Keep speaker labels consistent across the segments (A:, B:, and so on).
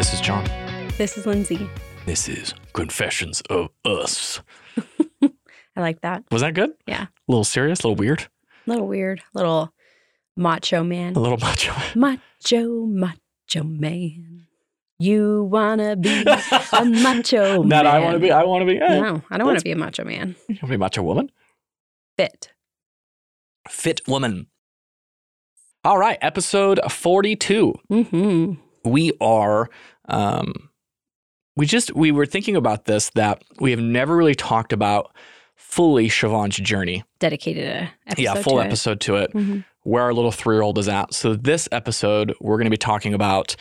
A: This is John.
B: This is Lindsay.
A: This is Confessions of Us.
B: I like that.
A: Was that good?
B: Yeah.
A: A little serious, a little weird,
B: A little weird, a little macho man.
A: a little macho.
B: Macho, macho man. You wanna be a macho man?
A: That I want to be. I want to be. eh,
B: No, I don't wanna be a macho man.
A: You want to be a macho woman?
B: Fit.
A: Fit woman. All right, episode 42.
B: Mm-hmm.
A: we are um we just we were thinking about this that we have never really talked about fully Siobhan's journey.
B: Dedicated a episode
A: yeah, full
B: to it.
A: episode to it,
B: Mhm.
A: where our little three year old is at. So this episode, we're going to be talking about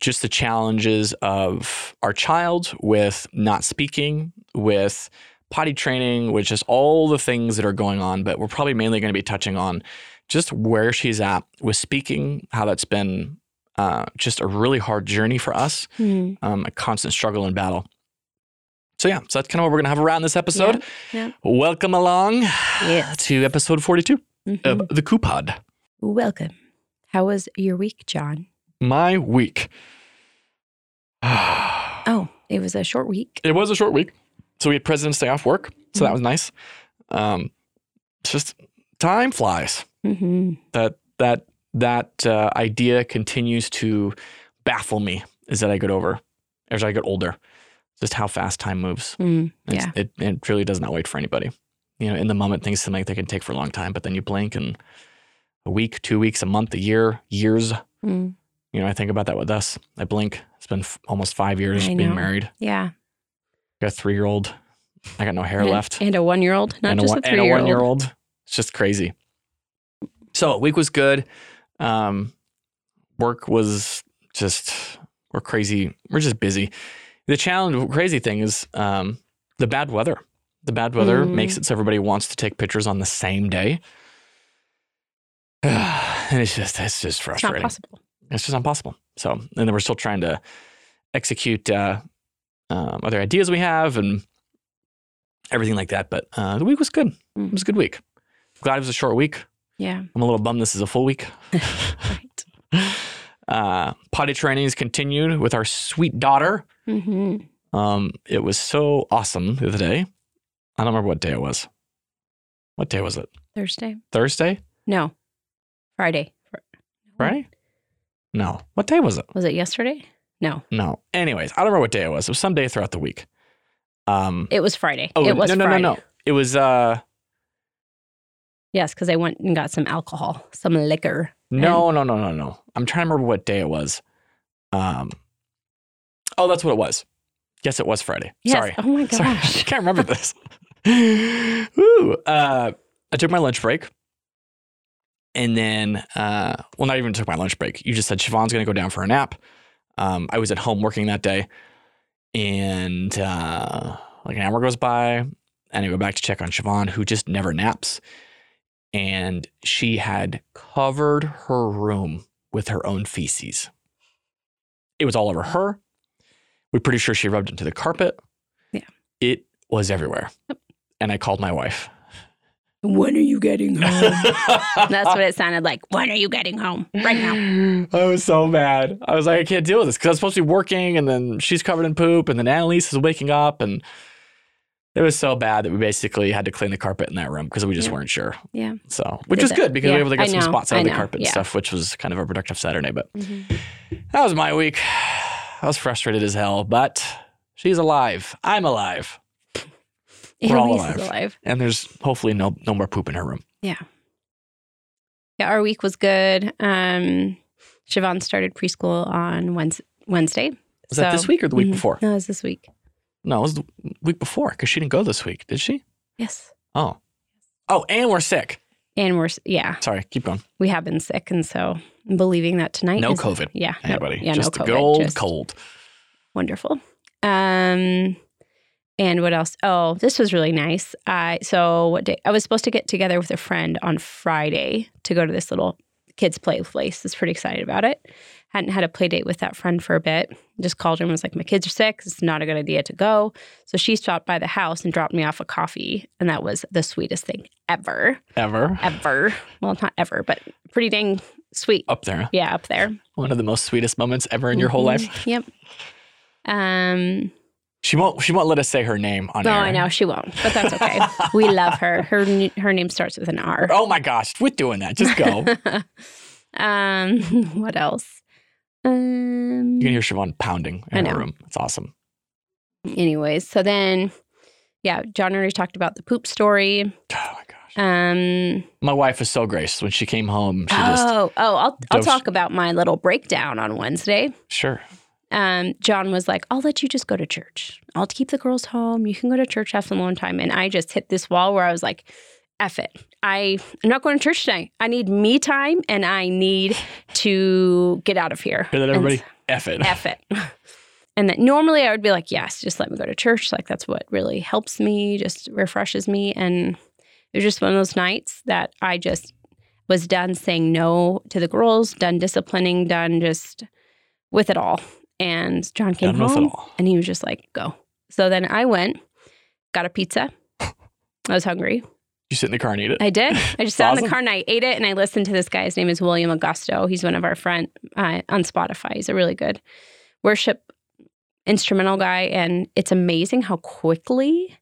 A: just the challenges of our child with not speaking, with potty training, with just all the things that are going on. But we're probably mainly going to be touching on just where she's at with speaking, how that's been uh, just a really hard journey for us,
B: Mhm.
A: um, a constant struggle and battle. So yeah, so that's kind of what we're going to have around this episode.
B: yeah.
A: Welcome along
B: Yes.
A: to episode 42
B: Mhm.
A: of the Coupod.
B: Welcome. How was your week, John?
A: My week.
B: Oh, it was a short week.
A: It was a short week. So we had President's Day off work. So that
B: Mhm.
A: was nice. Um, just time flies.
B: Mm-hmm.
A: That that that uh, idea continues to baffle me as that I get over, as I get older. Just how fast time moves.
B: Mm, yeah.
A: It, it really does not wait for anybody. You know, in the moment, things seem like they can take for a long time, but then you blink and a week, two weeks, a month, a year, years.
B: Mm,
A: You know, I think about that with us. I blink. It's been f- almost five years
B: I
A: being
B: know.
A: married.
B: yeah.
A: I got a three year old. I got no hair
B: and,
A: left.
B: And a one year old, not
A: and,
B: just
A: a,
B: a,
A: one, and
B: three
A: a
B: year
A: one year
B: old.
A: old. It's just crazy. So week was good. Um, work was just we're crazy. We're just busy. The challenge, crazy thing is um, the bad weather. The bad weather
B: Mm.
A: makes it so everybody wants to take pictures on the same day. and it's just it's just
B: It's not
A: frustrating.
B: possible.
A: It's just impossible. So, and then we're still trying to execute uh, um, other ideas we have and everything like that. But uh, the week was good. It was a good week. Glad it was a short week.
B: Yeah.
A: I'm a little bummed this is a full week.
B: Right.
A: Uh, potty trainings continued with our sweet daughter.
B: hmm
A: Um, it was so awesome the other day. I don't remember what day it was. What day was it?
B: Thursday?
A: Thursday?
B: No. Friday.
A: Friday? No. What day was it?
B: Was it yesterday? No.
A: No. Anyways, I don't remember what day it was. It was some day throughout the week. Um,
B: It was Friday.
A: oh,
B: it was
A: no, no,
B: Friday.
A: no, no. It was uh,
B: Yes, because I went and got some alcohol, some liquor.
A: no, no, no, no, no. I'm trying to remember what day it was. Um, oh, that's what it was. Yes, it was Friday.
B: Yes.
A: Sorry.
B: Oh my
A: Sorry. I
B: gosh.
A: can't remember this. Woo. Uh, I took my lunch break. And then, uh, well, not even took my lunch break. You just said Siobhan's going to go down for a nap. Um, I was at home working that day. And uh, like an hour goes by. And I go back to check on Siobhan, who just never naps. And she had covered her room with her own feces. It was all over her. We're pretty sure she rubbed it into the carpet.
B: Yeah.
A: It was everywhere.
B: Yep.
A: And I called my wife.
B: When are you getting home? That's what it sounded like. When are you getting home? Right now.
A: I was so mad. I was like, I can't deal with this because I was supposed to be working and then she's covered in poop and then Annalise is waking up and it was so bad that we basically had to clean the carpet in that room because we just
B: Yeah.
A: weren't sure.
B: Yeah.
A: So, which was good because we were able to get
B: I
A: some
B: know.
A: spots out of the carpet and stuff, which was kind of a productive Saturday. But
B: Mhm.
A: that was my week. I was frustrated as hell, but she's alive. I'm alive. We're all alive.
B: alive.
A: And there's hopefully no no more poop in her room.
B: Yeah, Yeah, our week was good. Um, Siobhan started preschool on Wednesday.
A: Was that this week or the week
B: Mhm.
A: before?
B: No, it was this week.
A: No, it was the week before because she didn't go this week, did she?
B: Yes.
A: Oh. Oh, and we're sick.
B: And we're, yeah,
A: Sorry, keep going.
B: we have been sick. And so I'm believing that tonight.
A: No
B: is-
A: COVID,
B: Yeah. no-
A: Anybody?
B: yeah,
A: just
B: no
A: a
B: COVID.
A: good old cold.
B: Wonderful. Um, and what else? Oh, this was really nice. I so what day? I was supposed to get together with a friend on Friday to go to this little kids play place. I was pretty excited about it. Hadn't had a play date with that friend for a bit. Just called her and was like, "My kids are sick. It's not a good idea to go." So she stopped by the house and dropped me off a coffee, and that was the sweetest thing ever,
A: Ever.
B: ever. Well, not ever, but pretty dang Sweet.
A: Up there.
B: Yeah, up there.
A: One of the most sweetest moments ever in your whole
B: Mhm.
A: life.
B: Yep. Um.
A: She won't she won't let us say her name on
B: No,
A: air.
B: I know she won't, but that's okay. we love her. Her her name starts with an R.
A: Oh my gosh, quit doing that. Just go.
B: um. What else? Um.
A: You can hear Siobhan pounding in her room. It's awesome.
B: Anyways, so then, yeah, John already talked about the poop story.
A: Oh my gosh.
B: Um.
A: My wife was so gracious when she came home. She just
B: Oh, oh, I'll I'll talk about my little breakdown on Wednesday.
A: sure.
B: Um, John was like, I'll let you just go to church. I'll keep the girls home. You can go to church, have some alone time. And I just hit this wall where I was like, F it. I, I'm not going to church tonight. I need me time and I need to get out of here. And
A: everybody? F it.
B: F it. And that normally I would be like, yes, just let me go to church. Like that's what really helps me, just refreshes me. And it was just one of those nights that I just was done saying no to the girls, done disciplining, done just with it all. And John came
A: Done
B: home and he was just like, go. So then I went, got a pizza. I was hungry.
A: You sit in the car and eat it.
B: I did. I just sat in the car and I ate it and I listened to this guy. His name is William Augusto. He's one of our friend uh, on Spotify. He's a really good worship instrumental guy. And it's amazing how quickly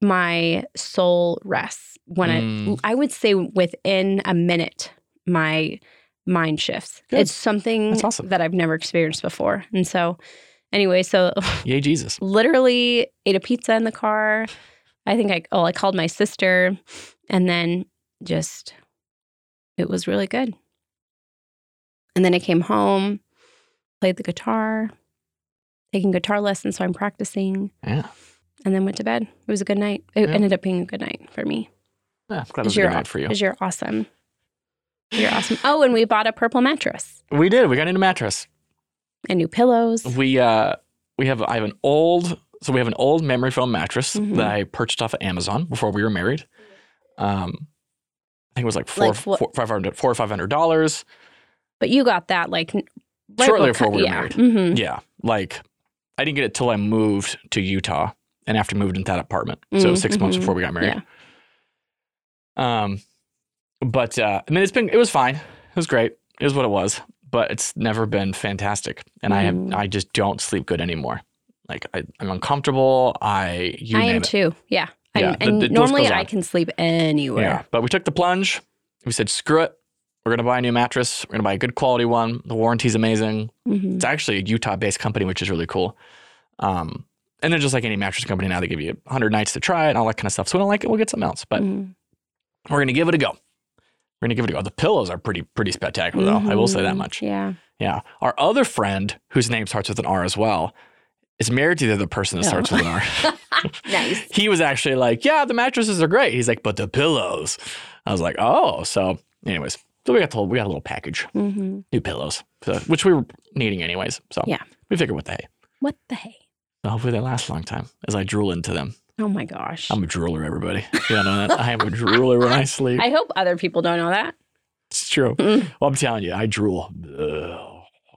B: my soul rests when
A: Mm.
B: I, I would say within a minute, my mind shifts.
A: Good.
B: It's something
A: awesome.
B: that I've never experienced before. And so, anyway, so
A: Yay, Jesus.
B: literally ate a pizza in the car. I think I oh I called my sister and then just it was really good. And then I came home, played the guitar, taking guitar lessons, so I'm practicing,
A: Yeah.
B: and then went to bed. It was a good night. It
A: Yeah.
B: ended up being a good night for me.
A: yeah I'm glad it was a good night for you.
B: because you're awesome. You're awesome. Oh, and we bought a purple mattress
A: We did. We got a new mattress.
B: and new pillows.
A: We uh we have I have an old so we have an old memory foam mattress
B: Mhm.
A: that I purchased off of Amazon before we were married. Um I think it was like four,
B: like
A: four, five hundred, four or five hundred dollars.
B: But you got that like right
A: Shortly
B: before-
A: we were
B: yeah.
A: married.
B: Mhm.
A: Yeah. Like I didn't get it till I moved to Utah and after moved into that apartment. So it was 6 months
B: Mhm.
A: before we got married.
B: Yeah.
A: Um, but uh, I mean, it's been it was fine. It was great. It was what it was. But it's never been fantastic, and I
B: Mm.
A: have I just don't sleep good anymore. Like I, I'm uncomfortable. I you
B: I am
A: it.
B: too. Yeah.
A: Yeah, the-
B: and
A: the
B: normally I can sleep anywhere.
A: Yeah, but we took the plunge. We said, screw it. We're gonna buy a new mattress. We're gonna buy a good quality one. The warranty's amazing.
B: Mhm.
A: It's actually a Utah-based company, which is really cool. Um, and they're just like any mattress company now. They give you 100 nights to try it and all that kind of stuff. So we don't like it, we'll get something else. But
B: Mhm.
A: we're gonna give it a go. We're gonna give it a go. The pillows are pretty pretty spectacular, though. I will say that
B: Mhm.
A: much.
B: Yeah.
A: Yeah. Our other friend, whose name starts with an R as well, is married to the other person that
B: Oh.
A: starts with an R.
B: Nice.
A: he was actually like, "Yeah, the mattresses are great." He's like, "But the pillows." I was like, "Oh." So, anyways, so we got whole, we got a little package,
B: hmm
A: new pillows, so, which we were needing anyways. So
B: Yeah.
A: we figured, what the hey.
B: What the hey?
A: So hopefully they last a long time as I drool into them.
B: Oh my gosh.
A: I'm a drooler, everybody. You know that? I am a drooler when I sleep.
B: I hope other people don't know that.
A: It's true.
B: Mm.
A: Well, I'm telling you, I drool. Ugh.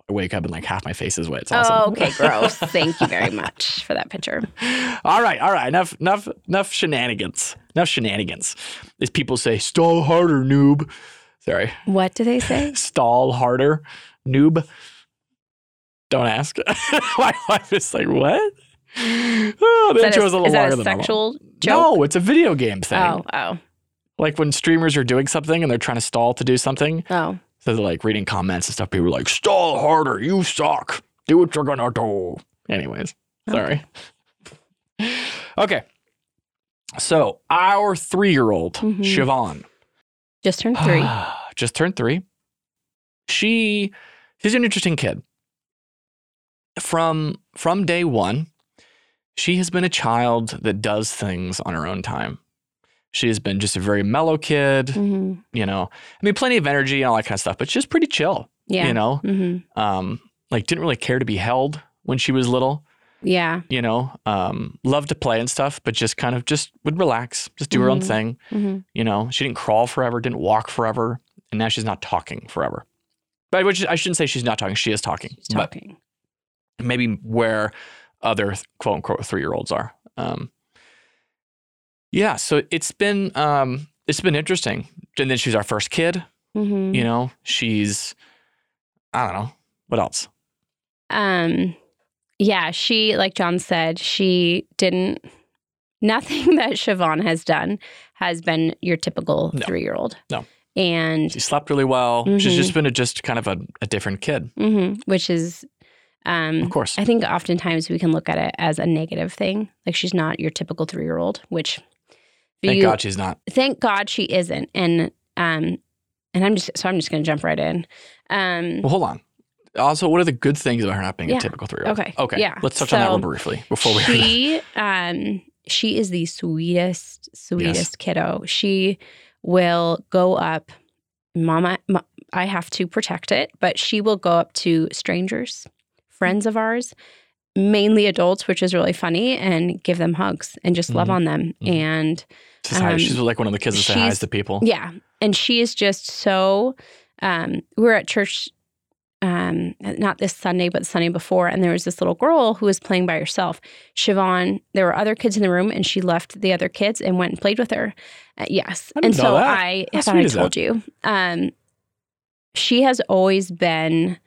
A: I wake up and like half my face is wet. It's awesome.
B: Oh, okay, gross. Thank you very much for that picture.
A: all right, all right. Enough, enough, enough shenanigans. Enough shenanigans. As people say, stall harder, noob. Sorry,
B: What do they say?
A: stall harder, noob. Don't ask. my wife is like, what? Oh, the
B: Is that
A: intro
B: a,
A: was a little
B: is that
A: longer
B: a
A: than normal.
B: sexual joke?
A: No, it's a video game thing.
B: Oh, oh,
A: Like when streamers are doing something and they're trying to stall to do something,
B: oh.
A: so they're like reading comments and stuff. People are like, "Stall harder, you suck. Do what you're gonna do." Anyways, sorry. Okay. So our three-year-old
B: Mhm.
A: Siobhan
B: Just turned three.
A: just turned three. She she's an interesting kid. From from day one, she has been a child that does things on her own time. She has been just a very mellow kid,
B: hmm
A: you know. I mean, plenty of energy and all that kind of stuff, but she's pretty chill,
B: Yeah.
A: you know.
B: hmm
A: Um, like didn't really care to be held when she was little,
B: Yeah.
A: you know. Um, loved to play and stuff, but just kind of just would relax, just do her own
B: Mhm.
A: thing.
B: hmm
A: You know, she didn't crawl forever, didn't walk forever, and now she's not talking forever. But which I shouldn't say she's not talking; she is talking.
B: She's talking.
A: Maybe where other quote unquote three year olds are. Um, yeah, so it's been um, it's been interesting. And then she's our first kid,
B: Mhm.
A: You know, she's I don't know what else.
B: Um, yeah, she, like John said, she didn't, nothing that Siobhan has done has been your typical
A: No.
B: three year old.
A: No.
B: And,
A: She slept really well. She's
B: Mhm.
A: just been a, just kind of a, a different kid,
B: mhm, which is, um,
A: of course.
B: I think oftentimes we can look at it as a negative thing. Like she's not your typical three year old, which
A: Thank
B: you-
A: God she's not.
B: thank God she isn't. And, um, and I'm just, so I'm just going to jump right in. Um,
A: Well, hold on. Also, what are the good things about her not being
B: Yeah.
A: a typical three year old?
B: Okay.
A: Okay.
B: Yeah.
A: Let's touch on that
B: So
A: real briefly before we.
B: she um she is the sweetest sweetest kiddo she will go up mama I have to protect it but she will go up to strangers friends of ours mainly adults which is really funny and give them hugs and just love
A: Mhm.
B: on them
A: Mhm.
B: and
A: She's,
B: um,
A: she's like one of the kids that say
B: she's-
A: hi's to people.
B: yeah and she is just so um we were at church um not this sunday but the sunday before and there was this little girl who was playing by herself siobhan there were other kids in the room and she left the other kids and went and played with her Uh, yes and so
A: that.
B: i
A: How
B: thought i told you um she has always been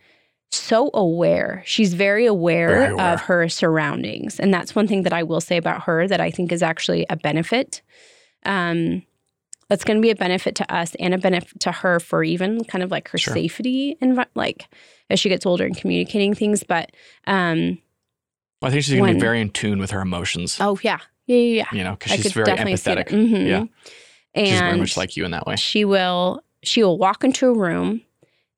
B: so aware. She's very aware,
A: Very aware.
B: of her surroundings. And that's one thing that I will say about her that I think is actually a benefit. Um, that's going to be a benefit to us and a benefit to her for even kind of like her
A: Sure.
B: safety and like as she gets older and communicating things. But um,
A: I think she's going to be very in tune with her emotions,
B: oh yeah, yeah, yeah, yeah.
A: you know, because she's very empathetic.
B: Mhm.
A: Yeah.
B: and
A: She's very much like you in that way.
B: she will she will walk into a room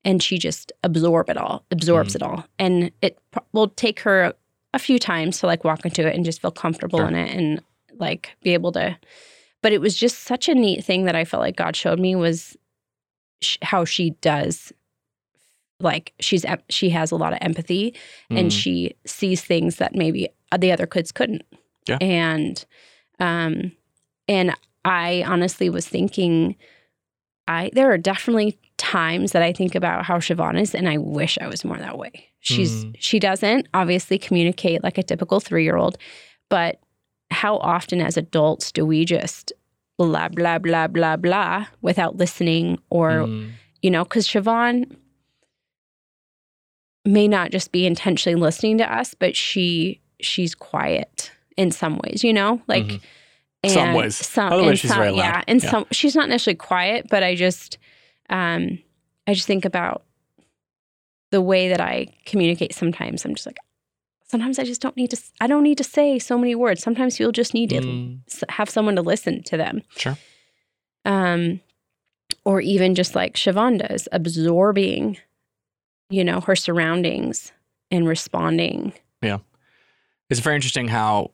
B: and she just absorb it all absorbs
A: Mm-hmm.
B: it all and it p- will take her a, few times to like walk into it and just feel comfortable
A: Sure.
B: in it and like be able to but it was just such a neat thing that i felt like god showed me was sh- how she does like she's she has a lot of empathy and
A: Mm.
B: she sees things that maybe the other kids couldn't.
A: Yeah.
B: And um and I honestly was thinking I there are definitely times that I think about how Siobhan is and I wish I was more that way. She's
A: Mm.
B: she doesn't obviously communicate like a typical 3-year-old, but how often as adults do we just blah blah blah blah blah without listening or
A: Mm.
B: you know, because Siobhan may not just be intentionally listening to us, but she she's quiet in some ways, you know, like
A: Mhm.
B: and
A: Some ways.
B: some,
A: Otherwise, she's
B: some-
A: very loud.
B: Yeah, and
A: Yeah.
B: some she's not necessarily quiet, but I just um I just think about the way that I communicate. Sometimes I'm just like, sometimes I just don't need to. I don't need to say so many words. Sometimes you'll just need to
A: Mm.
B: have someone to listen to them.
A: Sure.
B: Um, or even just like Siobhan does, absorbing, you know, her surroundings and responding. Yeah.
A: It's very interesting how,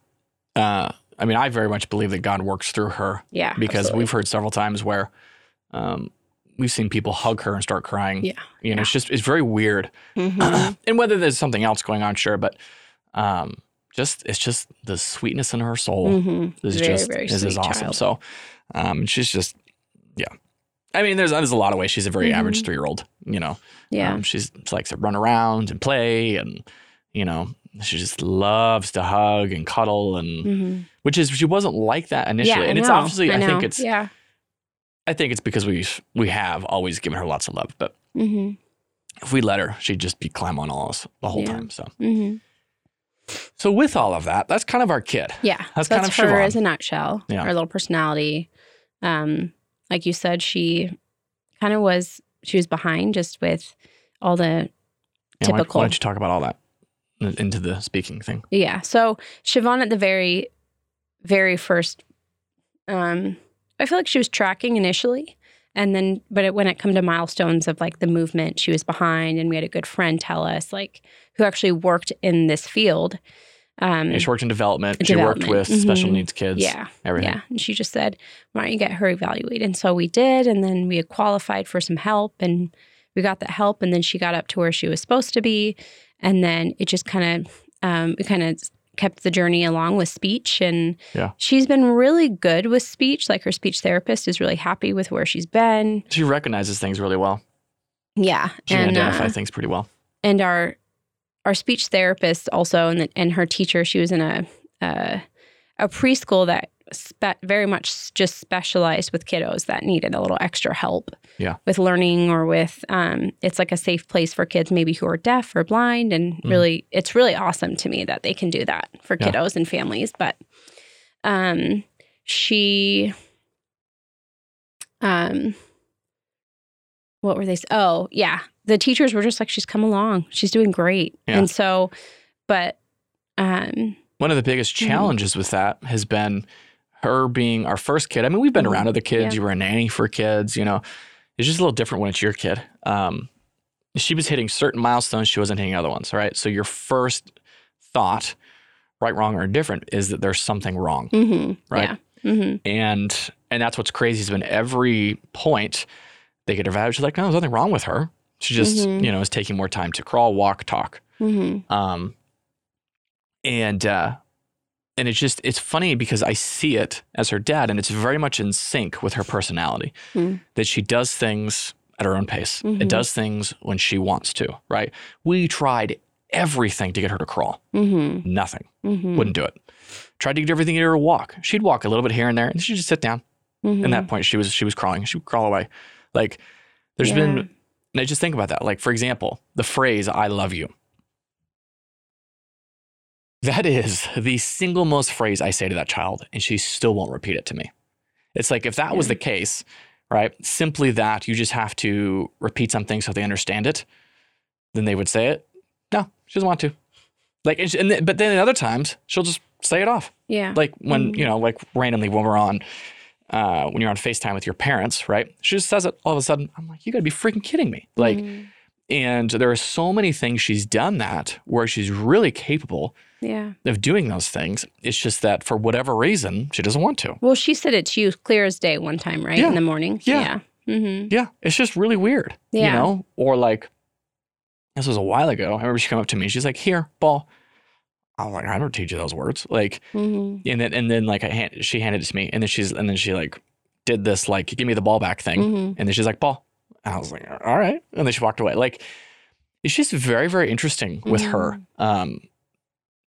A: uh, I mean, I very much believe that God works through her
B: Yeah,
A: because
B: absolutely.
A: we've heard several times where um, we've seen people hug her and start crying.
B: Yeah,
A: You know, it's just, it's very weird.
B: Mhm.
A: and whether there's something else going on, sure, but um, just, it's just the sweetness in her soul
B: Mhm.
A: is
B: Very,
A: just,
B: very
A: is, is awesome.
B: child.
A: So um, she's just, yeah. I mean, there's, there's a lot of ways she's a very average
B: Mhm.
A: three year old, you know.
B: Yeah,
A: Um, she's she likes to run around and play, and you know, she just loves to hug and cuddle, and
B: Mhm.
A: which is she wasn't like that initially,
B: yeah,
A: and
B: I
A: it's obviously I, think it's
B: yeah.
A: I think it's because we we have always given her lots of love, but
B: hmm
A: if we let her, she'd just be climb on all us the whole
B: Yeah.
A: time. So
B: hmm
A: so with all of that, that's kind of our kid.
B: Yeah,
A: That's
B: so
A: kind
B: that's
A: of
B: her
A: Siobhan.
B: as a nutshell.
A: Yeah.
B: Her little personality. Um, like you said, she kind of was. She was behind just with all the
A: Yeah,
B: Typical.
A: Why, don't you talk about all that into the speaking thing?
B: Yeah. So Siobhan at the very, very first, um, I feel like she was tracking initially. And then, but it, when it come to milestones of like the movement, she was behind. And we had a good friend tell us, like, who actually worked in this field. Um,
A: Yeah, she worked in development. She worked with special
B: Mhm.
A: needs kids.
B: yeah.
A: everything.
B: Yeah. And she just said, why don't you get her evaluated? And so we did. And then we had qualified for some help and we got that help. And then she got up to where she was supposed to be. And then it just kind of, um, we kind of kept the journey along with speech. And
A: Yeah.
B: she's been really good with speech. Like her speech therapist is really happy with where she's been.
A: She recognizes things really well.
B: Yeah.
A: She can
B: and,
A: identify
B: uh,
A: things pretty well.
B: and our our speech therapist also and, and her teacher she was in a uh, a preschool that spe- very much just specialized with kiddos that needed a little extra help
A: Yeah.
B: with learning or with um, it's like a safe place for kids maybe who are deaf or blind and
A: Mhm.
B: really it's really awesome to me that they can do that for
A: Yeah.
B: kiddos and families but um she um what were they oh yeah the teachers were just like she's come along she's doing great
A: Yeah.
B: and so but um
A: One of the biggest
B: Mhm.
A: challenges with that has been her being our first kid. I mean, we've been
B: Mhm.
A: around other kids.
B: Yeah.
A: You were a nanny for kids, you know. It's just a little different when it's your kid. Um, she was hitting certain milestones, she wasn't hitting other ones, right? So your first thought, right, wrong, or indifferent, is that there's something wrong.
B: mhm,
A: Right.
B: yeah mhm,
A: And and that's what's crazy is when every point they get her value, she's like, no, there's nothing wrong with her. She just,
B: Mhm.
A: you know, is taking more time to crawl, walk, talk.
B: mhm,
A: Um, and uh, and it's just it's funny because I see it as her dad, and it's very much in sync with her personality.
B: Hmm.
A: That she does things at her own pace.
B: Mhm.
A: It does things when she wants to. Right? We tried everything to get her to crawl.
B: mhm,
A: Nothing.
B: mhm,
A: Wouldn't do it. Tried to get everything to get her to walk. She'd walk a little bit here and there, and she'd just sit down.
B: mhm.
A: At that point, she was she was crawling. She would crawl away. Like there's
B: Yeah.
A: been. And I just think about that. Like for example, the phrase "I love you." That is the single most phrase I say to that child, and she still won't repeat it to me. It's like if that was the case, right? Simply that you just have to repeat something so they understand it, then they would say it. No, she doesn't want to. Like, and, she- and th- but then at other times she'll just say it off.
B: yeah
A: Like when
B: Mhm.
A: you know, like randomly when we're on, uh, when you're on Facetime with your parents, right? She just says it all of a sudden. I'm like, you got to be freaking kidding me! Like,
B: Mhm.
A: And there are so many things she's done that where she's really capable
B: yeah
A: of doing those things. It's just that for whatever reason, she doesn't want to.
B: well she said it to you clear as day one time right
A: Yeah.
B: in the morning
A: Yeah.
B: yeah hmm
A: Yeah, it's just really weird. You know, or like this was a while ago. I remember she came up to me. She's like, "Here, ball." I was like, "I don't teach you those words." Like,
B: hmm
A: and then and then like I hand, she handed it to me, and then she's and then she like did this like give me the ball back thing,
B: hmm
A: and then she's like, "Ball." And I was like, "All right," and then she walked away. Like, it's just very very interesting with her. Um,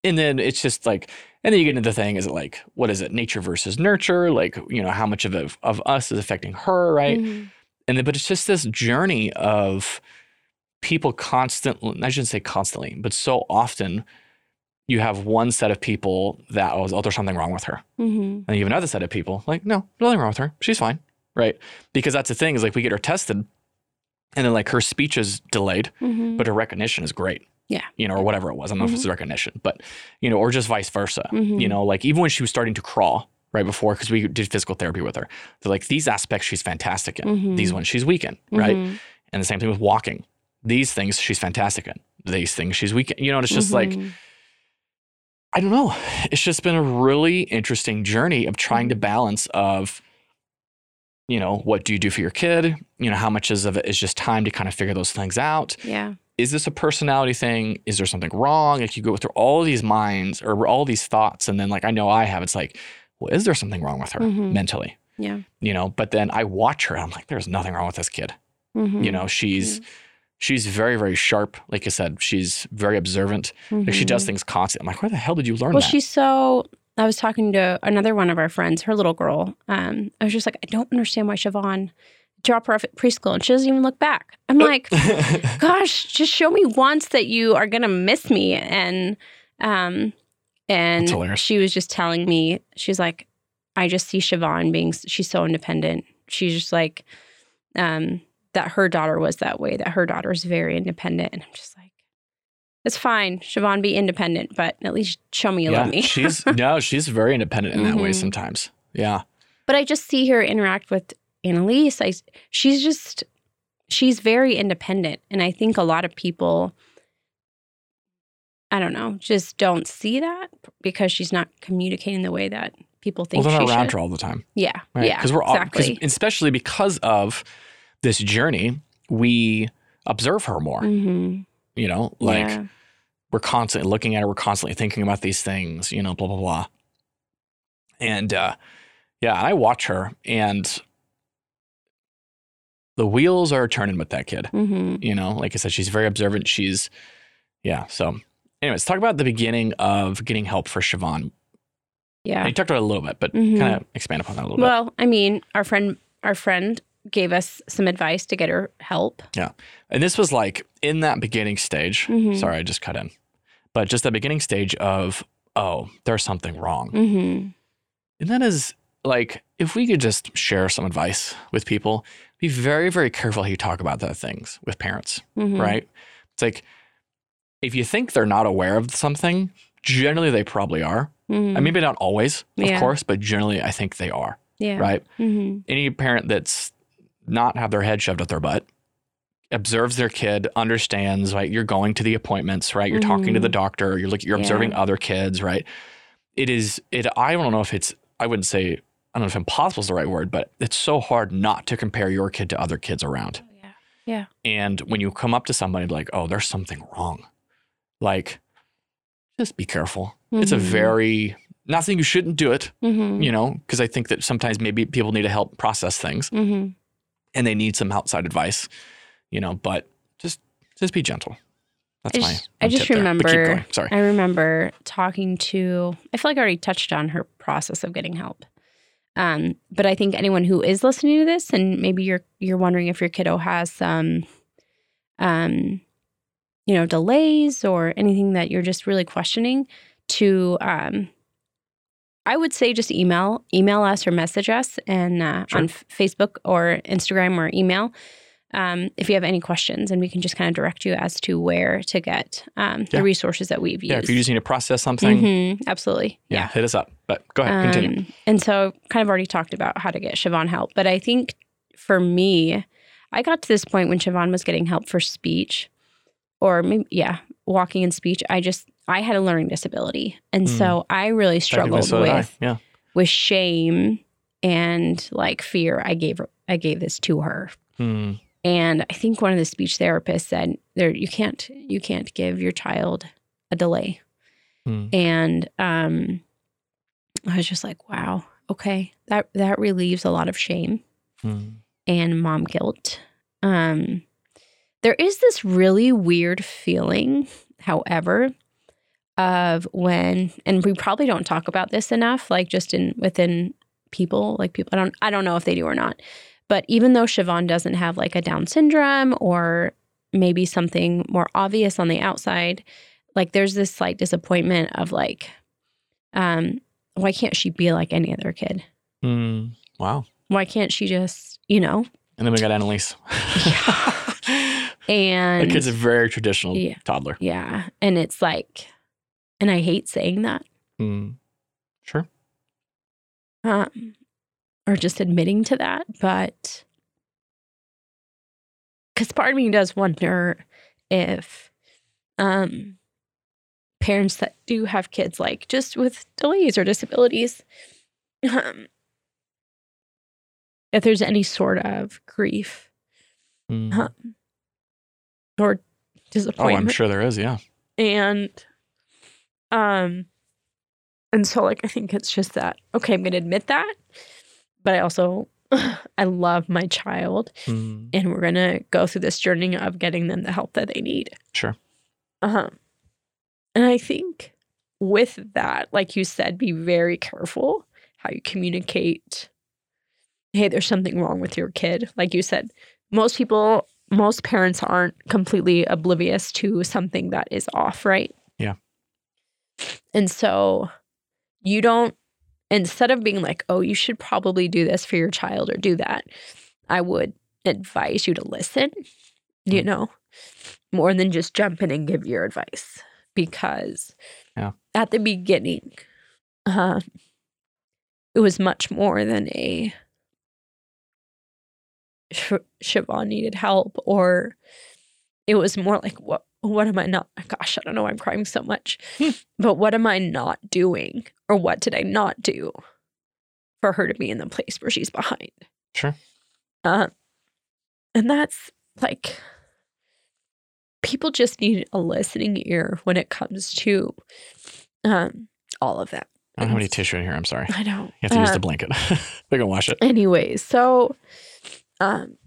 A: and then it's just like, and then you get into the thing: is it like what is it, nature versus nurture? Like, you know, how much of it, of us is affecting her, right?
B: Mhm.
A: and then but it's just this journey of people constantly i shouldn't say constantly but so often you have one set of people that oh, oh there's something wrong with her
B: Mhm.
A: and you have another set of people like no nothing wrong with her she's fine right because that's the thing is like we get her tested and then like her speech is delayed
B: Mhm.
A: but her recognition is great
B: Yeah.
A: you know or whatever it was i don't know if it's recognition but you know or just vice versa
B: Mhm.
A: you know like even when she was starting to crawl right before because we did physical therapy with her they're like these aspects she's fantastic in
B: Mhm.
A: these ones she's weak in right
B: Mhm.
A: and the same thing with walking. These things she's fantastic in. These things she's weak in. You know, it's just like. I don't know. It's just been a really interesting journey of trying to balance of, you know, what do you do for your kid? You know, how much is of it is just time to kind of figure those things out.
B: yeah
A: Is this a personality thing? Is there something wrong? Like you go through all these minds or all these thoughts. And then like I know I have, it's like, well, is there something wrong with her
B: Mhm.
A: mentally?
B: yeah
A: You know, but then I watch her and I'm like, there's nothing wrong with this kid.
B: Mhm.
A: You know, she's she's very, very sharp. Like I said, she's very observant. Like she does
B: Mhm.
A: things constantly. I'm like, where the hell did you learn
B: well
A: that?
B: she's so i was talking to another one of our friends her little girl um i was just like i don't understand why siobhan drop her off at preschool and she doesn't even look back. I'm like gosh just show me once that you are gonna miss me. And um and she was just telling me she's like i just see siobhan being she's so independent. She's just like um that her daughter was that way that her daughter is very independent. And i'm just like it's fine siobhan be independent but at least show me you
A: yeah,
B: love me
A: she's no, she's very independent in that way
B: Mhm.
A: sometimes. Yeah.
B: but I just see her interact with Annalise. I, she's just, she's very independent. And I think a lot of people, I don't know, just don't see that because she's not communicating the way that people think
A: well, they're not around
B: should.
A: her all the time.
B: Yeah.
A: Right.
B: Yeah.
A: Because we're all,
B: exactly.
A: especially because of this journey, we observe her more.
B: hmm
A: You know, like
B: yeah.
A: we're constantly looking at her, we're constantly thinking about these things, you know, blah, blah, blah. And uh, yeah, I watch her and the wheels are turning with that kid.
B: hmm
A: You know, like I said, she's very observant. She's, yeah. So, anyways, talk about the beginning of getting help for Siobhan.
B: Yeah.
A: You talked about it a little bit, but
B: Mhm.
A: kind of expand upon that a little bit.
B: Well, I mean, our friend, our friend gave us some advice to get her help. Yeah.
A: And this was like in that beginning stage.
B: Mhm.
A: Sorry, I just cut in. But just that beginning stage of, oh, there's something wrong.
B: Mm-hmm.
A: And that is like, if we could just share some advice with people, be very, very careful how you talk about that things with parents,
B: Mm-hmm.
A: right? It's like, if you think they're not aware of something, generally they probably are.
B: Mm-hmm.
A: And maybe not always, of
B: Yeah.
A: course, but generally I think they are,
B: yeah.
A: right?
B: Mm-hmm.
A: Any parent that's not have their head shoved up their butt observes their kid, understands, right? You're going to the appointments, right? You're talking to the doctor, you're looking, you're
B: Mm-hmm. Yeah.
A: observing other kids, right? It is it I don't know if it's I wouldn't say I don't know if impossible is the right word, but it's so hard not to compare your kid to other kids around.
B: Yeah. Yeah.
A: And when you come up to somebody like, oh, there's something wrong, like, just be careful. It's a
B: Mhm.
A: very, not saying you shouldn't do it,
B: Mm-hmm.
A: you know, because I think that sometimes maybe people need to help process things
B: Mm-hmm.
A: And they need some outside advice, you know, but just, just be gentle. That's
B: I
A: my,
B: just-
A: my
B: I just
A: tip there. But keep
B: remember-.
A: Sorry.
B: I remember talking to, I feel like I already touched on her process of getting help. Um, but I think anyone who is listening to this and maybe you're you're wondering if your kiddo has some um you know delays or anything that you're just really questioning to um I would say just email email us or message us and uh,
A: Sure.
B: on F- Facebook or Instagram or email um, if you have any questions and we can just kind of direct you as to where to get um,
A: Yeah.
B: the resources that we've used.
A: Yeah. If you just need to process something,
B: Mhm, absolutely.
A: yeah,
B: Yeah.
A: hit us up. But go ahead, continue.
B: Um, and so, kind of already talked about how to get Siobhan help. But I think for me, I got to this point when Siobhan was getting help for speech, or maybe, yeah, walking and speech. I just, I had a learning disability. And so I really struggled
A: so
B: with,
A: Yeah.
B: with shame and like fear. I gave, her- I gave this to her.
A: Hmm.
B: And I think one of the speech therapists said, "There, you can't, you can't give your child a delay."
A: Hmm.
B: And um, I was just like, "Wow, okay, that that relieves a lot of shame
A: Hmm.
B: and mom guilt." Um, there is this really weird feeling, however, of when, and we probably don't talk about this enough, like just in within people, like people. I don't, I don't know if they do or not. But even though Siobhan doesn't have like a Down syndrome or maybe something more obvious on the outside, like there's this slight disappointment of like, um, why can't she be like any other kid?
A: Hmm. Wow.
B: Why can't she just, you know?
A: And then we got Annalise. yeah.
B: And
A: the kid's a very traditional
B: Yeah.
A: toddler.
B: yeah, and it's like, and I hate saying that,
A: Hmm. Sure.
B: um, or just admitting to that, but because part of me does wonder if um, parents that do have kids, like just with delays or disabilities, um, if there's any sort of grief
A: Hmm.
B: Huh. or disappointment. Oh.
A: I'm sure there is. Yeah.
B: and um and so like i think it's just that okay i'm gonna admit that but i also i love my child
A: Hmm.
B: and we're gonna go through this journey of getting them the help that they need
A: Sure.
B: Uh huh. and i think with that like you said be very careful how you communicate hey there's something wrong with your kid like you said most people most parents aren't completely oblivious to something that is off right. And so you don't instead of being like oh you should probably do this for your child or do that i would advise you to listen you
A: Mm.
B: know more than just jump in and give your advice because
A: Yeah.
B: at the beginning uh, it was much more than a Sh- Siobhan needed help or it was more like what what am I not gosh I don't know why I'm crying so much but what am I not doing or what did I not do for her to be in the place where she's behind
A: Sure.
B: uh, and that's like people just need a listening ear when it comes to um all of that
A: I don't have any tissue in here. I'm sorry.
B: I know
A: You have to use
B: Uh,
A: the blanket. we can wash it.
B: anyways so um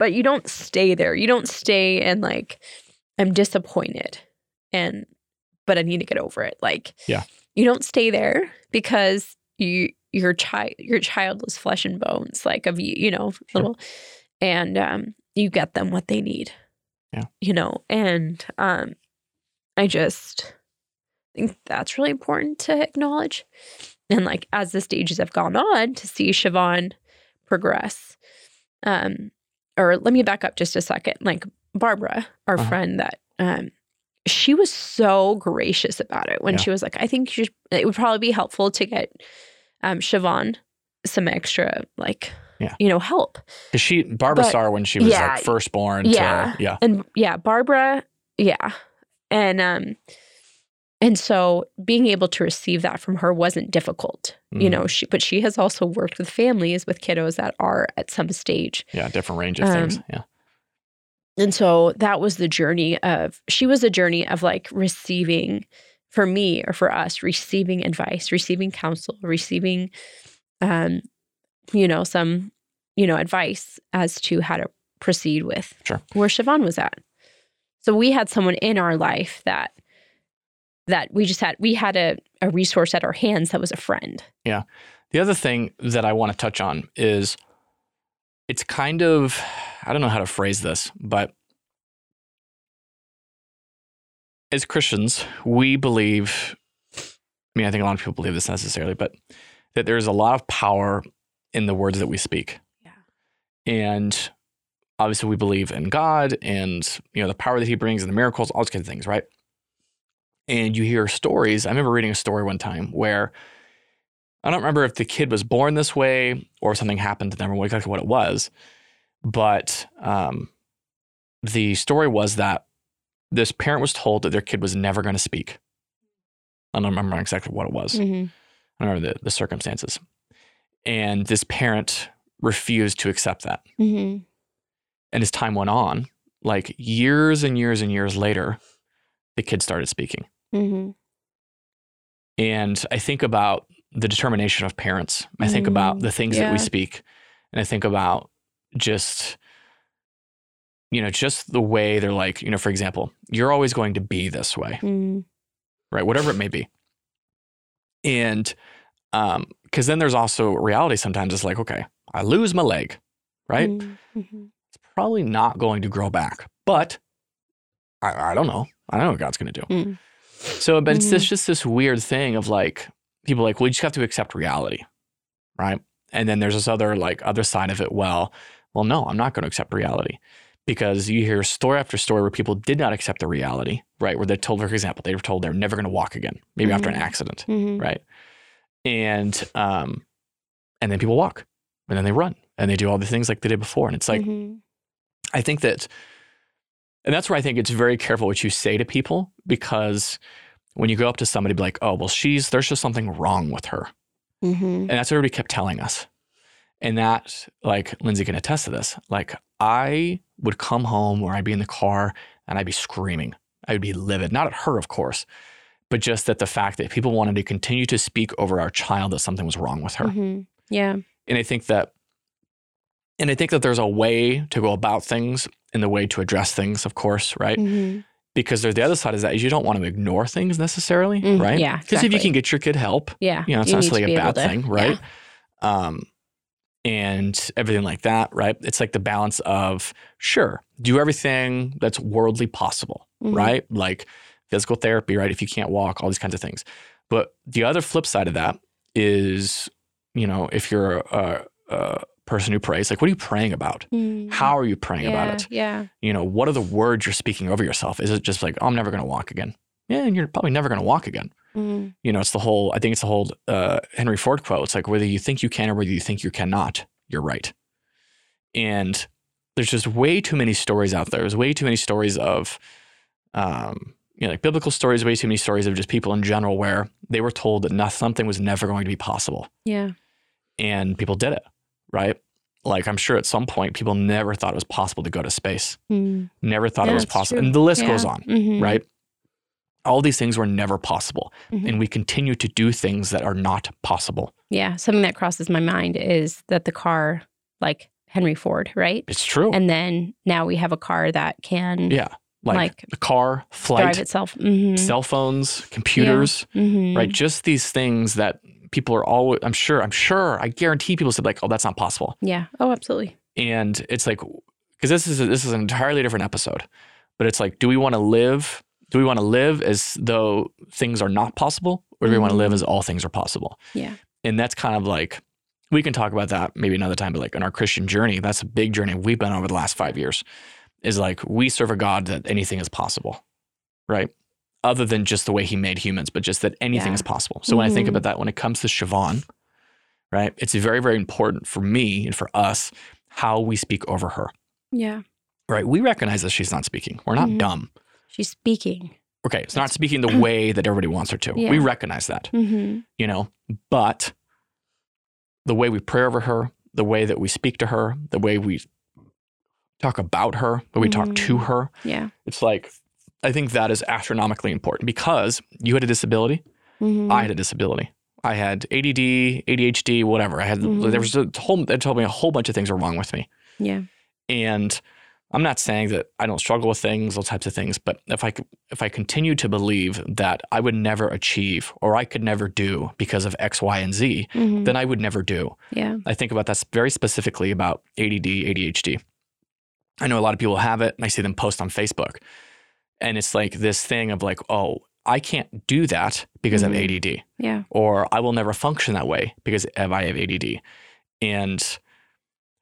B: but you don't stay there. You don't stay and like i'm disappointed and but i need to get over it. Like
A: Yeah.
B: you don't stay there because you your child your child is flesh and bones like of you you know little and um you get them what they need.
A: Yeah.
B: you know and um i just think that's really important to acknowledge. And like as the stages have gone on to see siobhan progress um or let me back up just a second like barbara our
A: Uh-huh.
B: friend that um she was so gracious about it when
A: Yeah.
B: she was like i think you should, it would probably be helpful to get um siobhan some extra like
A: Yeah.
B: you know help
A: Because she Barbara
B: But-
A: saw her when she was
B: yeah,
A: like firstborn.
B: yeah.
A: To, yeah.
B: and yeah barbara yeah and um and so being able to receive that from her wasn't difficult you
A: Mhm.
B: know she but she has also worked with families with kiddos that are at some stage
A: Yeah. Different range of things.
B: Um,
A: Yeah.
B: and so that was the journey of she was a journey of like receiving for me or for us receiving advice receiving counsel receiving um you know some you know advice as to how to proceed with
A: Sure.
B: where Siobhan was at so we had someone in our life that that we just had we had a, a resource at our hands that was a friend Yeah.
A: The other thing that I want to touch on is it's kind of, I don't know how to phrase this, but as Christians, we believe, I mean, I think a lot of people believe this necessarily, but that there's a lot of power in the words that we speak.
B: Yeah.
A: And obviously we believe in God and, you know, the power that he brings and the miracles, all those kinds of things, right? And you hear stories. I remember reading a story one time where I don't remember if the kid was born this way or something happened to them or exactly what it was. But um, the story was that this parent was told that their kid was never going to speak. I don't remember exactly what it was.
B: Mm-hmm.
A: I don't remember the, the circumstances. And this parent refused to accept that.
B: Mm-hmm.
A: And as time went on, like years and years and years later, the kid started speaking.
B: Mm-hmm.
A: And I think about the determination of parents. I think about
B: Mm,
A: the things that we speak. And I think about just, you know, just the way they're like, you know, for example, you're always going to be this way,
B: Mm-hmm.
A: right? Whatever it may be. And um, because then there's also reality sometimes it's like, okay, I lose my leg, right?
B: Mm-hmm.
A: It's probably not going to grow back, but I, I don't know. I don't know what God's going to do.
B: Mm.
A: So, but it's
B: Mhm.
A: this, just this weird thing of like, people like, well, you just have to accept reality, right? And then there's this other, like, other side of it. Well, well, no, I'm not going to accept reality because you hear story after story where people did not accept the reality, right? Where they're told, for example, they were told they're never going to walk again, maybe after an
B: Mhm.
A: accident,
B: Mm-hmm.
A: right? And, um, and then people walk and then they run and they do all the things like they did before. And it's like,
B: mm-hmm.
A: I think that, and that's where I think it's very careful what you say to people because when you go up to somebody, be like, oh, well, she's, there's just something wrong with her.
B: Mm-hmm.
A: And that's what everybody kept telling us. And that, like, Lindsay can attest to this. Like, I would come home or I'd be in the car and I'd be screaming. I would be livid, not at her, of course, but just at the fact that people wanted to continue to speak over our child that something was wrong with her.
B: Mm-hmm. Yeah.
A: And I think that, and I think that there's a way to go about things and the way to address things, of course, right?
B: Mm-hmm.
A: Because there's the other side is that is you don't want to ignore things necessarily,
B: Mm,
A: right?
B: yeah,
A: Because if you can get your kid help,
B: Yeah.
A: you know, it's
B: You
A: not necessarily a bad
B: to-
A: thing,
B: yeah.
A: right? Um, and everything like that, right? It's like the balance of sure, do everything that's worldly possible,
B: Mhm.
A: right? Like physical therapy, right? If you can't walk, all these kinds of things. But the other flip side of that is, you know, if you're a, a person who prays, like, what are you praying about?
B: Mhm.
A: How are you praying
B: yeah,
A: about it?
B: Yeah.
A: You know, what are the words you're speaking over yourself? Is it just like, oh, I'm never going to walk again? Yeah, and you're probably never going to walk again.
B: Mm-hmm.
A: You know, it's the whole, I think it's the whole uh, Henry Ford quote. It's like, whether you think you can or whether you think you cannot, you're right. And there's just way too many stories out there. There's way too many stories of, um, you know, like biblical stories, way too many stories of just people in general where they were told that not, something was never going to be possible
B: Yeah.
A: and people did it, right? Like I'm sure at some point people never thought it was possible to go to space,
B: Mm.
A: never thought
B: Yeah,
A: it was possible.
B: true.
A: And the list
B: Yeah.
A: goes on,
B: Mhm.
A: right? All these things were never possible.
B: Mhm.
A: And we continue to do things that are not possible.
B: Yeah. Something that crosses my mind is that the car, like Henry Ford, right?
A: It's true.
B: And then now we have a car that can
A: yeah. like,
B: Like
A: the car, flight,
B: drive itself. hmm
A: cell phones, computers,
B: hmm
A: right? Just these things that people are always, I'm sure, I'm sure, I guarantee people said, like, oh, that's not possible.
B: Yeah. Oh, absolutely.
A: And it's like, because this is this is an entirely different episode, but it's like, do we want to live? Do we want to live as though things are not possible, or do we want to live
B: Mhm.
A: as all things are possible?
B: Yeah.
A: And that's kind of like we can talk about that maybe another time, but like in our Christian journey, that's a big journey we've been on over the last five years. Is like we serve a God that anything is possible, right? Other than just the way He made humans, but just that anything
B: Yeah.
A: is possible. So when I think
B: Mhm.
A: about that, when it comes to Siobhan, right, it's very very important for me and for us how we speak over her.
B: Yeah.
A: Right? We recognize that she's not speaking. We're not
B: Mhm.
A: dumb.
B: She's speaking.
A: Okay, it's not speaking the way that everybody wants her to.
B: Yeah.
A: We recognize that
B: hmm
A: you know, but the way we pray over her, the way that we speak to her, the way we talk about her, the way we talk to
B: Mhm.
A: her,
B: Yeah.
A: it's like, I think that is astronomically important because you had a disability,
B: hmm
A: I had a disability. I had ADD, ADHD, whatever. I had,
B: Mhm.
A: there was a whole, they told me a whole bunch of things were wrong with me.
B: Yeah.
A: And I'm not saying that I don't struggle with things, those types of things, but if I if I continue to believe that I would never achieve or I could never do because of X, Y, and Z,
B: hmm
A: then I would never do.
B: Yeah.
A: I think about that very specifically about ADD, ADHD. I know a lot of people have it, and I see them post on Facebook, and it's like this thing of like, oh, I can't do that because
B: Mhm.
A: I have ADD,
B: Yeah.
A: or I will never function that way because I have ADD. And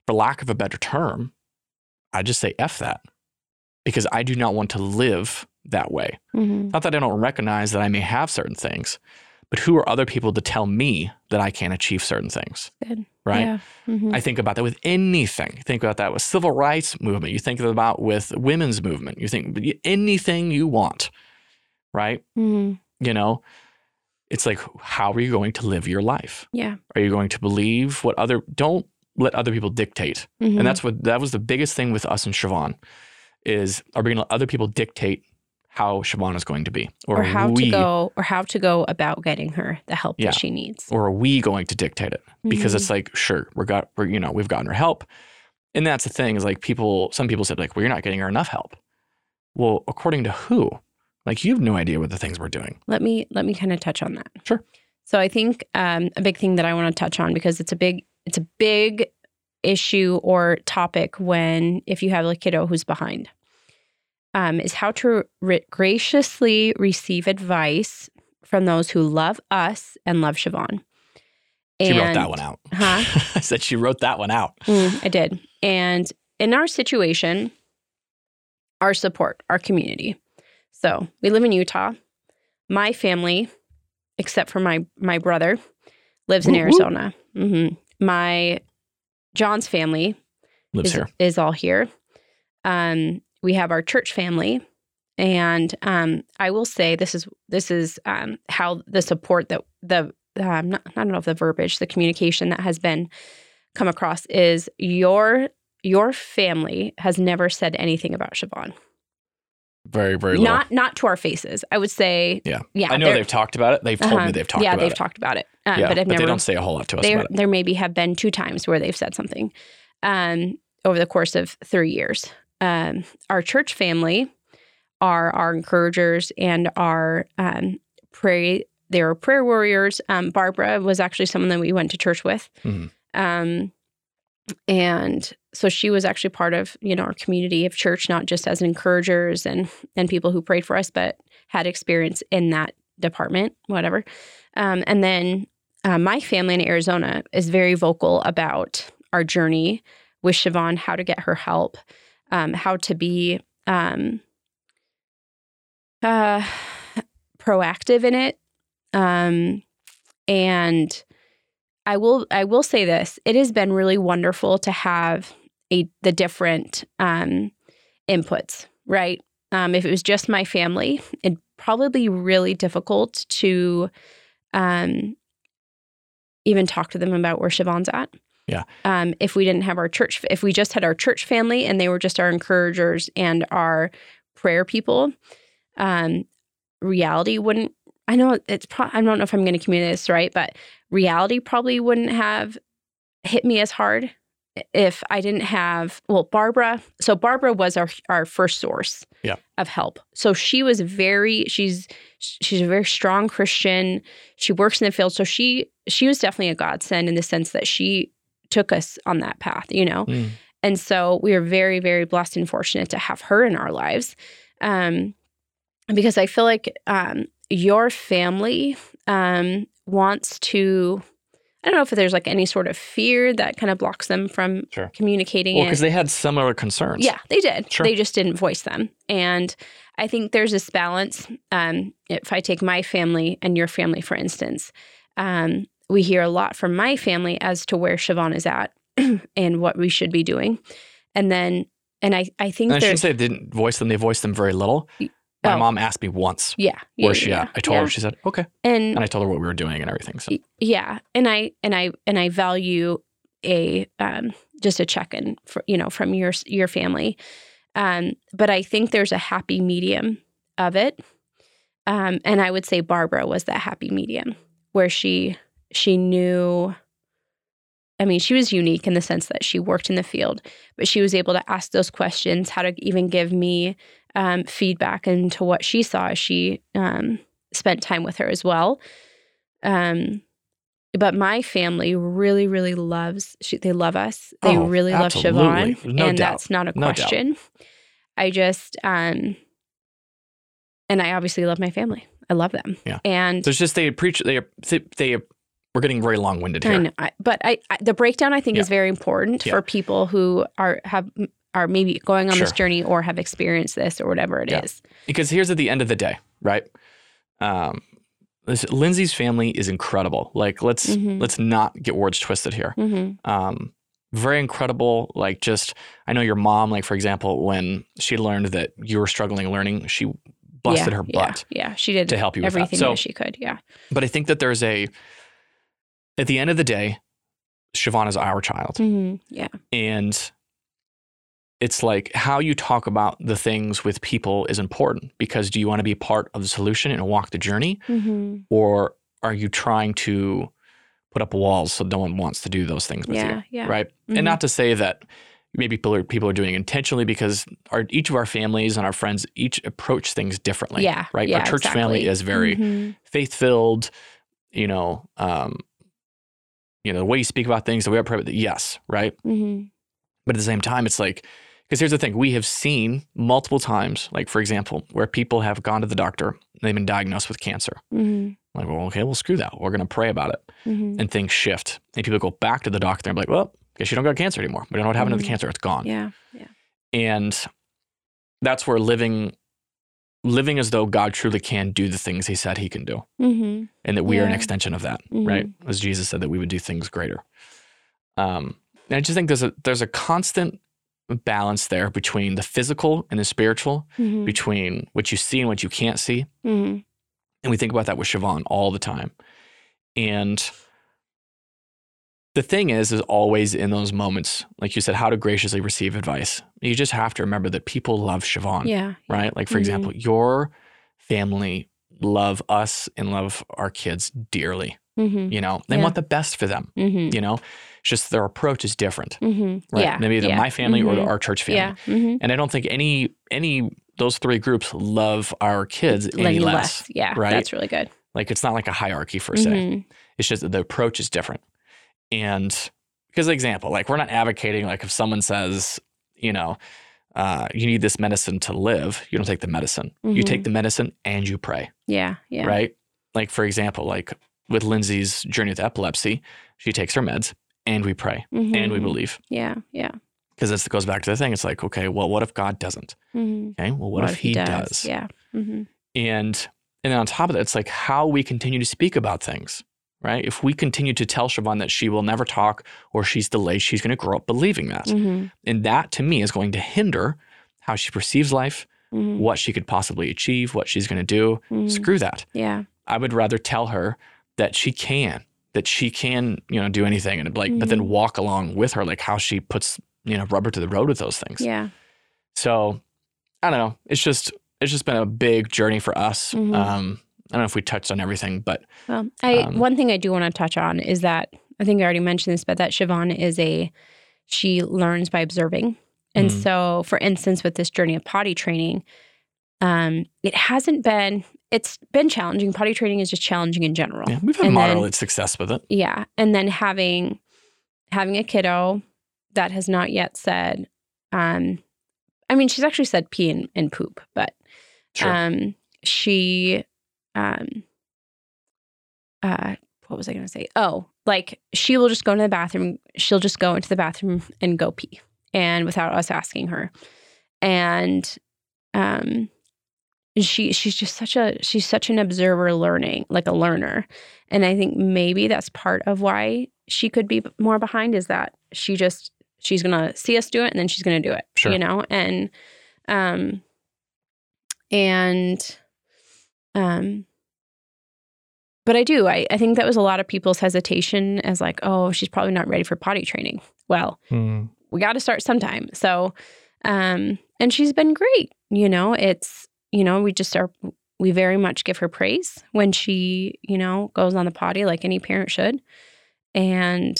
A: for lack of a better term, I just say F that because I do not want to live that way.
B: hmm
A: Not that I don't recognize that I may have certain things, but who are other people to tell me that I can't achieve certain things?
B: Good.
A: Right.
B: Yeah. hmm
A: I think about that with anything. Think about that with civil rights movement. You think about with women's movement. You think anything you want, right?
B: hmm
A: You know, it's like, how are you going to live your life?
B: Yeah.
A: Are you going to believe what other? Don't let other people dictate.
B: hmm
A: And that's what that was the biggest thing with us and Siobhan is are we going to let other people dictate how Siobhan is going to be,
B: or how
A: we,
B: to go or how to go about getting her the help
A: Yeah.
B: that she needs.
A: or are we going to dictate it? because
B: Mhm.
A: it's like sure we're got we're you know we've gotten her help and that's the thing is like people some people said like well you're not getting her enough help well according to who like you have no idea what the things we're doing
B: let me let me kind of touch on that.
A: Sure.
B: So I think um, a big thing that I want to touch on because it's a big it's a big issue or topic when if you have a kiddo who's behind um, is how to re- graciously receive advice from those who love us and love Siobhan.
A: she wrote that one out
B: Huh?
A: i said she wrote that one out
B: Mm, I did. And in our situation, our support, our community. So we live in Utah. My family, except for my my brother, lives in. Arizona. hmm My John's family
A: lives
B: is,
A: here
B: is all here. Um, we have our church family, and um, I will say this is this is um, how the support that the um, not, I don't know if the verbiage, the communication that has been come across is your your family has never said anything about Siobhan.
A: very very little
B: Not not to our faces. I would say
A: Yeah.
B: yeah.
A: i know they've talked about it they've told
B: uh-huh.
A: me they've talked
B: yeah,
A: about it.
B: Yeah, they've talked about it, uh,
A: yeah,
B: but I've
A: they
B: never
A: don't say a whole lot to us
B: there
A: about it
B: there maybe have been two times where they've said something um, over the course of three years. Um, our church family are our encouragers and our um, pray. They're prayer warriors. Um, Barbara was actually someone that we went to church with,
A: Mhm.
B: um, and so she was actually part of you know our community of church, not just as encouragers and and people who prayed for us, but had experience in that department, whatever. Um, and then uh, my family in Arizona is very vocal about our journey with Siobhan, how to get her help, um, how to be um, uh, proactive in it. Um, and I will I will say this: it has been really wonderful to have a the different um, inputs. Right? Um, if it was just my family, it'd probably be really difficult to um, even talk to them about where Siobhan's at.
A: Yeah.
B: Um, if we didn't have our church, if we just had our church family and they were just our encouragers and our prayer people, um, reality wouldn't. I know it's. Pro- I don't know if I'm going to communicate this right, but reality probably wouldn't have hit me as hard if I didn't have well Barbara, so Barbara was our our first source
A: Yeah.
B: of help. So she was very she's she's a very strong Christian. She works in the field, so she she was definitely a godsend in the sense that she took us on that path, you know.
A: Mm.
B: And so we are very very blessed and fortunate to have her in our lives. Um because I feel like um your family um wants to I don't know if there's like any sort of fear that kind of blocks them from
A: Sure.
B: communicating
A: Well, because they had similar concerns.
B: Yeah, they did.
A: Sure.
B: They just didn't voice them. And I think there's this balance. Um, if I take my family and your family, for instance, um, we hear a lot from my family as to where Siobhan is at and what we should be doing. And then, and I, I think
A: And I shouldn't say they didn't voice them. They voiced them very little. My
B: Oh.
A: mom asked me once,
B: yeah, yeah,
A: where's she
B: yeah,
A: at? I told
B: yeah.
A: her. She said, okay.
B: And
A: And I told her what we were doing and everything. So
B: yeah and i and i and i value a um just a check-in for you know from your your family um but i think there's a happy medium of it um and i would say barbara was that happy medium where she she knew I mean, she was unique in the sense that she worked in the field, but she was able to ask those questions, how to even give me um, feedback into what she saw. as She um, spent time with her as well. Um, but my family really, really loves. She, they love us. They
A: Oh,
B: really love
A: absolutely.
B: Siobhan,
A: No
B: and
A: doubt.
B: that's not a
A: No doubt.
B: question. I just, um, and I obviously love my family. I love them.
A: Yeah.
B: and
A: there's just they preach they they, they we're getting very long winded
B: I
A: here.
B: know, I, but I, I the breakdown I think
A: Yeah.
B: is very important
A: Yeah.
B: for people who are have are maybe going on this journey or have experienced this or whatever it is.
A: Yeah. Because here's at the end of the day, right? Um, this, Lindsay's family is incredible. Like let's
B: Mhm.
A: let's not get words twisted here.
B: Mm-hmm.
A: um, very incredible. Like, just I know your mom, like for example, when she learned that you were struggling learning, she busted
B: yeah,
A: her butt
B: Yeah, yeah, she did
A: to help you
B: everything
A: So-
B: that she could. Yeah.
A: But I think that there's a, at the end of the day, Siobhan is our child,
B: Mm-hmm. Yeah.
A: and it's like how you talk about the things with people is important because do you want to be part of the solution and walk the journey,
B: Mm-hmm.
A: or are you trying to put up walls so no one wants to do those things with
B: Yeah.
A: you?
B: Yeah.
A: right?
B: Mhm.
A: And not to say that maybe people are, people are doing it intentionally because our each of our families and our friends each approach things differently.
B: Yeah.
A: right.
B: Yeah,
A: our church family is very
B: Mhm.
A: faith filled. You know, um, you know the way you speak about things, the way I pray. Yes, right.
B: Mhm.
A: But at the same time, it's like because here's the thing: we have seen multiple times, like for example, where people have gone to the doctor, and they've been diagnosed with cancer.
B: Mhm.
A: Like, well, okay, well, screw that. We're going to pray about it
B: Mhm.
A: and things shift. And people go back to the doctor and be like, well, guess you don't got cancer anymore. We don't know what happened to the cancer. It's gone.
B: Yeah. Yeah.
A: And that's where living living as though God truly can do the things he said he can do.
B: Mm-hmm.
A: And that we are an extension of that, right? As Jesus said that we would do things greater. Um, and I just think there's a there's a constant balance there between the physical and the spiritual,
B: Mm-hmm.
A: between what you see and what you can't see.
B: Mm-hmm.
A: And we think about that with Siobhan all the time. And the thing is, is always in those moments, like you said, how to graciously receive advice. You just have to remember that people love Siobhan,
B: Yeah.
A: right? Like, for
B: Mhm.
A: example, your family love us and love our kids dearly.
B: Mm-hmm.
A: You know, they
B: Yeah.
A: want the best for them.
B: Mm-hmm.
A: You know, it's just their approach is different,
B: Mm-hmm.
A: right?
B: Yeah.
A: Maybe either
B: yeah.
A: my family or
B: Mhm.
A: our church family.
B: Yeah. Mm-hmm.
A: And I don't think any any those three groups love our kids any
B: Lenny
A: less.
B: Yeah.
A: right?
B: That's really good.
A: Like it's not like a hierarchy per se. It's just the approach is different. And because example, like we're not advocating like if someone says, you know, uh, you need this medicine to live, you don't take the medicine. You
B: Mhm.
A: take the medicine and you pray,
B: Yeah. Yeah.
A: right? Like for example, like with Lindsay's journey with epilepsy, she takes her meds and we pray and we
B: Mhm.
A: believe.
B: Yeah. Yeah.
A: Because this goes back to the thing. It's like, okay, well, what if God doesn't?
B: Mm-hmm.
A: Okay, well, what, if, he does?
B: Yeah. Mm-hmm.
A: And and then on top of that, it's like how we continue to speak about things, right? If we continue to tell Siobhan that she will never talk or she's delayed, she's going to grow up believing that.
B: Mm-hmm.
A: And that to me is going to hinder how she perceives life,
B: Mm-hmm.
A: what she could possibly achieve, what she's going to do.
B: Mhm.
A: Screw that.
B: Yeah.
A: I would rather tell her that she can, that she can, you know, do anything and like, but then
B: Mhm.
A: walk along with her, like how she puts, you know, rubber to the road with those things.
B: Yeah.
A: So I don't know. It's just, it's just been a big journey for us.
B: Mhm.
A: Um, I don't know if we touched on everything, but
B: Well, I
A: Um,
B: one thing I do want to touch on is that I think I already mentioned this, but that Siobhan is a she learns by observing. And
A: Mm.
B: so, for instance, with this journey of potty training, um, it hasn't been, it's been challenging. Potty training is just challenging in general.
A: Yeah, we've had
B: And
A: moderate
B: then-
A: success with it.
B: Yeah. And then having having a kiddo that has not yet said, um, I mean, she's actually said pee and, and poop, but
A: Sure.
B: um, she, um, uh, what was I going to say? Oh, like she will just go into the bathroom. She'll just go into the bathroom and go pee, and without us asking her. And um, she she's just such a she's such an observer, learning like a learner, and I think maybe that's part of why she could be more behind is that she just she's gonna see us do it and then she's gonna do it.
A: Sure.
B: You know, and um, and um but I do. I, I think that was a lot of people's hesitation as like, oh, she's probably not ready for potty training. Well,
A: Mm.
B: we got to start sometime. So, um, and she's been great. You know, it's, you know, we just are, we very much give her praise when she, you know, goes on the potty like any parent should. And,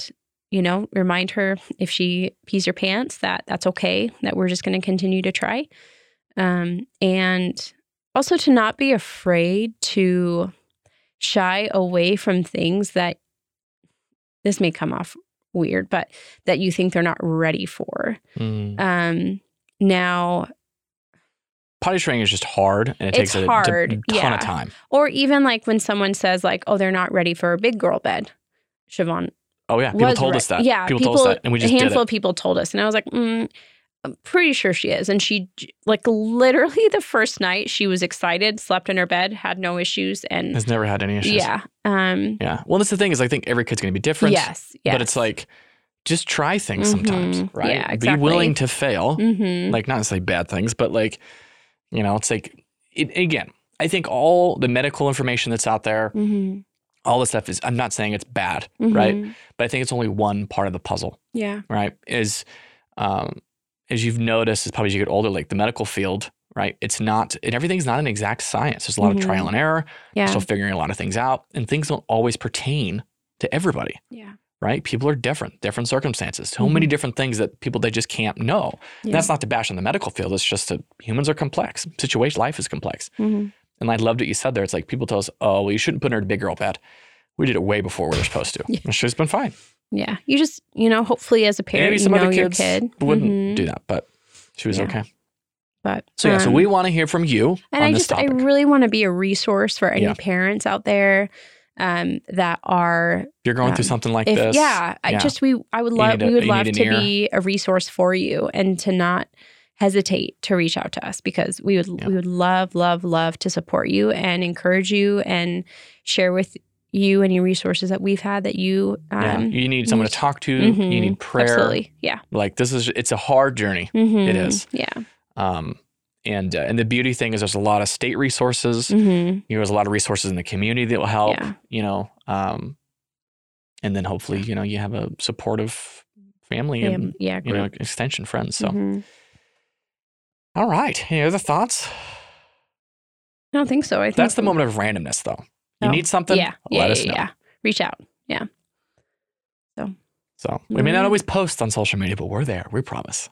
B: you know, remind her if she pees her pants that that's okay, that we're just going to continue to try. Um, and also to not be afraid to shy away from things that this may come off weird, but that you think they're not ready for.
A: Mm.
B: Um, now,
A: Potty training is just hard, and it takes a
B: hard,
A: ton
B: yeah.
A: of time.
B: or even like when someone says like, "Oh, they're not ready for a big girl bed." Siobhan
A: Oh yeah, people told
B: re-
A: us that.
B: Yeah,
A: people, told us that, and we just
B: a handful of people told us, and I was like, mm, "I'm pretty sure she is." And she, like, literally the first night, she was excited, slept in her bed, had no issues, and
A: Has never had any issues.
B: yeah, um,
A: yeah. Well, that's the thing is, I think every kid's going to be different.
B: yes, yes,
A: but it's like just try things sometimes,
B: Mhm.
A: right?
B: Yeah,
A: Be willing to fail,
B: hmm
A: like not necessarily bad things, but like you know, it's like it, again. I think all the medical information that's out there,
B: hmm
A: all the stuff is. I'm not saying it's bad,
B: Mm-hmm.
A: right? But I think it's only one part of the puzzle,
B: Yeah,
A: right? Is um, as you've noticed, as probably as you get older, like the medical field, right? It's not, and everything's not an exact science. There's a lot
B: Mhm.
A: of trial and error.
B: yeah,
A: Still figuring a lot of things out, and things don't always pertain to everybody.
B: yeah.
A: right? People are different, different circumstances, so many different things that people they just can't know.
B: Yeah.
A: That's not to bash on the medical field. It's just that humans are complex. Situation, life is complex.
B: Mhm.
A: And I loved what you said there. It's like people tell us, "Oh, well, you shouldn't put her in a big girl bed." We did it way before we were supposed to.
B: Yeah.
A: And she's been fine.
B: Yeah. You just, you know, hopefully as a parent,
A: Maybe
B: you
A: some
B: know
A: other
B: your
A: kids
B: kid.
A: wouldn't
B: Mhm.
A: do that, but she was
B: Yeah.
A: okay.
B: But
A: So yeah, so
B: um,
A: we want to hear from you
B: and I just, I really want to be a resource for any
A: Yeah.
B: parents out there um, that are,
A: if you're going through
B: um,
A: something like
B: if
A: this,
B: yeah, I just we, I would love,
A: a-
B: we would
A: you
B: love to
A: ear.
B: be a resource for you and to not hesitate to reach out to us because we would,
A: Yeah.
B: we would love, love, love to support you and encourage you and share with you any resources that we've had that you, um,
A: yeah, you need someone to talk to. You
B: mhm,
A: need prayer.
B: Absolutely. Yeah.
A: Like this is, it's a hard journey.
B: Mhm.
A: is.
B: Yeah.
A: Um, and uh, and the beauty thing is there's a lot of state resources.
B: hmm
A: you know, there's a lot of resources in the community that will help,
B: Yeah.
A: you know, um, and then hopefully, you know, you have a supportive family
B: Yeah.
A: and,
B: yeah
A: you know, extension friends. So,
B: Mhm.
A: all right. Any other thoughts?
B: I don't think so. I think
A: That's the moment of randomness, though. You
B: Oh,
A: need something,
B: Yeah.
A: let
B: yeah,
A: us
B: yeah,
A: know.
B: yeah. Reach out. Yeah.
A: So, So we may not always post on social media, but we're there. We promise.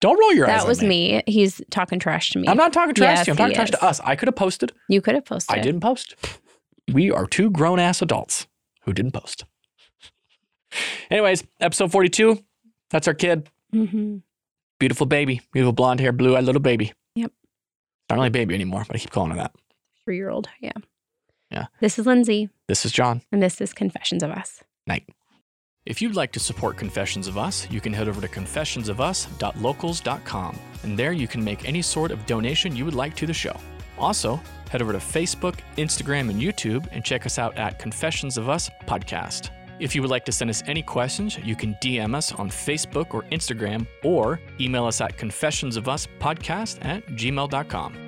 A: Don't roll your eyes.
B: That
A: at
B: was me. He's talking trash to me.
A: I'm not talking trash
B: Yes,
A: to you. I'm talking trash
B: is.
A: to us. I could have posted.
B: You could have posted.
A: I didn't post. We are two grown ass adults who didn't post. Anyways, episode 42. That's our kid.
B: hmm
A: Beautiful baby. Beautiful blonde hair, blue eyed little baby.
B: Yep.
A: Not really a baby anymore, but I keep calling her that.
B: Three year old. Yeah.
A: Yeah.
B: This is Lindsay,
A: This is John.
B: and this is Confessions of Us.
A: Night. If you'd like to support Confessions of Us, you can head over to confessionsofus.locals.com, and there you can make any sort of donation you would like to the show. Also, head over to Facebook, Instagram, and YouTube and check us out at Confessions of Us Podcast. If you would like to send us any questions, you can DM us on Facebook or Instagram, or email us at confessionsofuspodcast at gmail.com.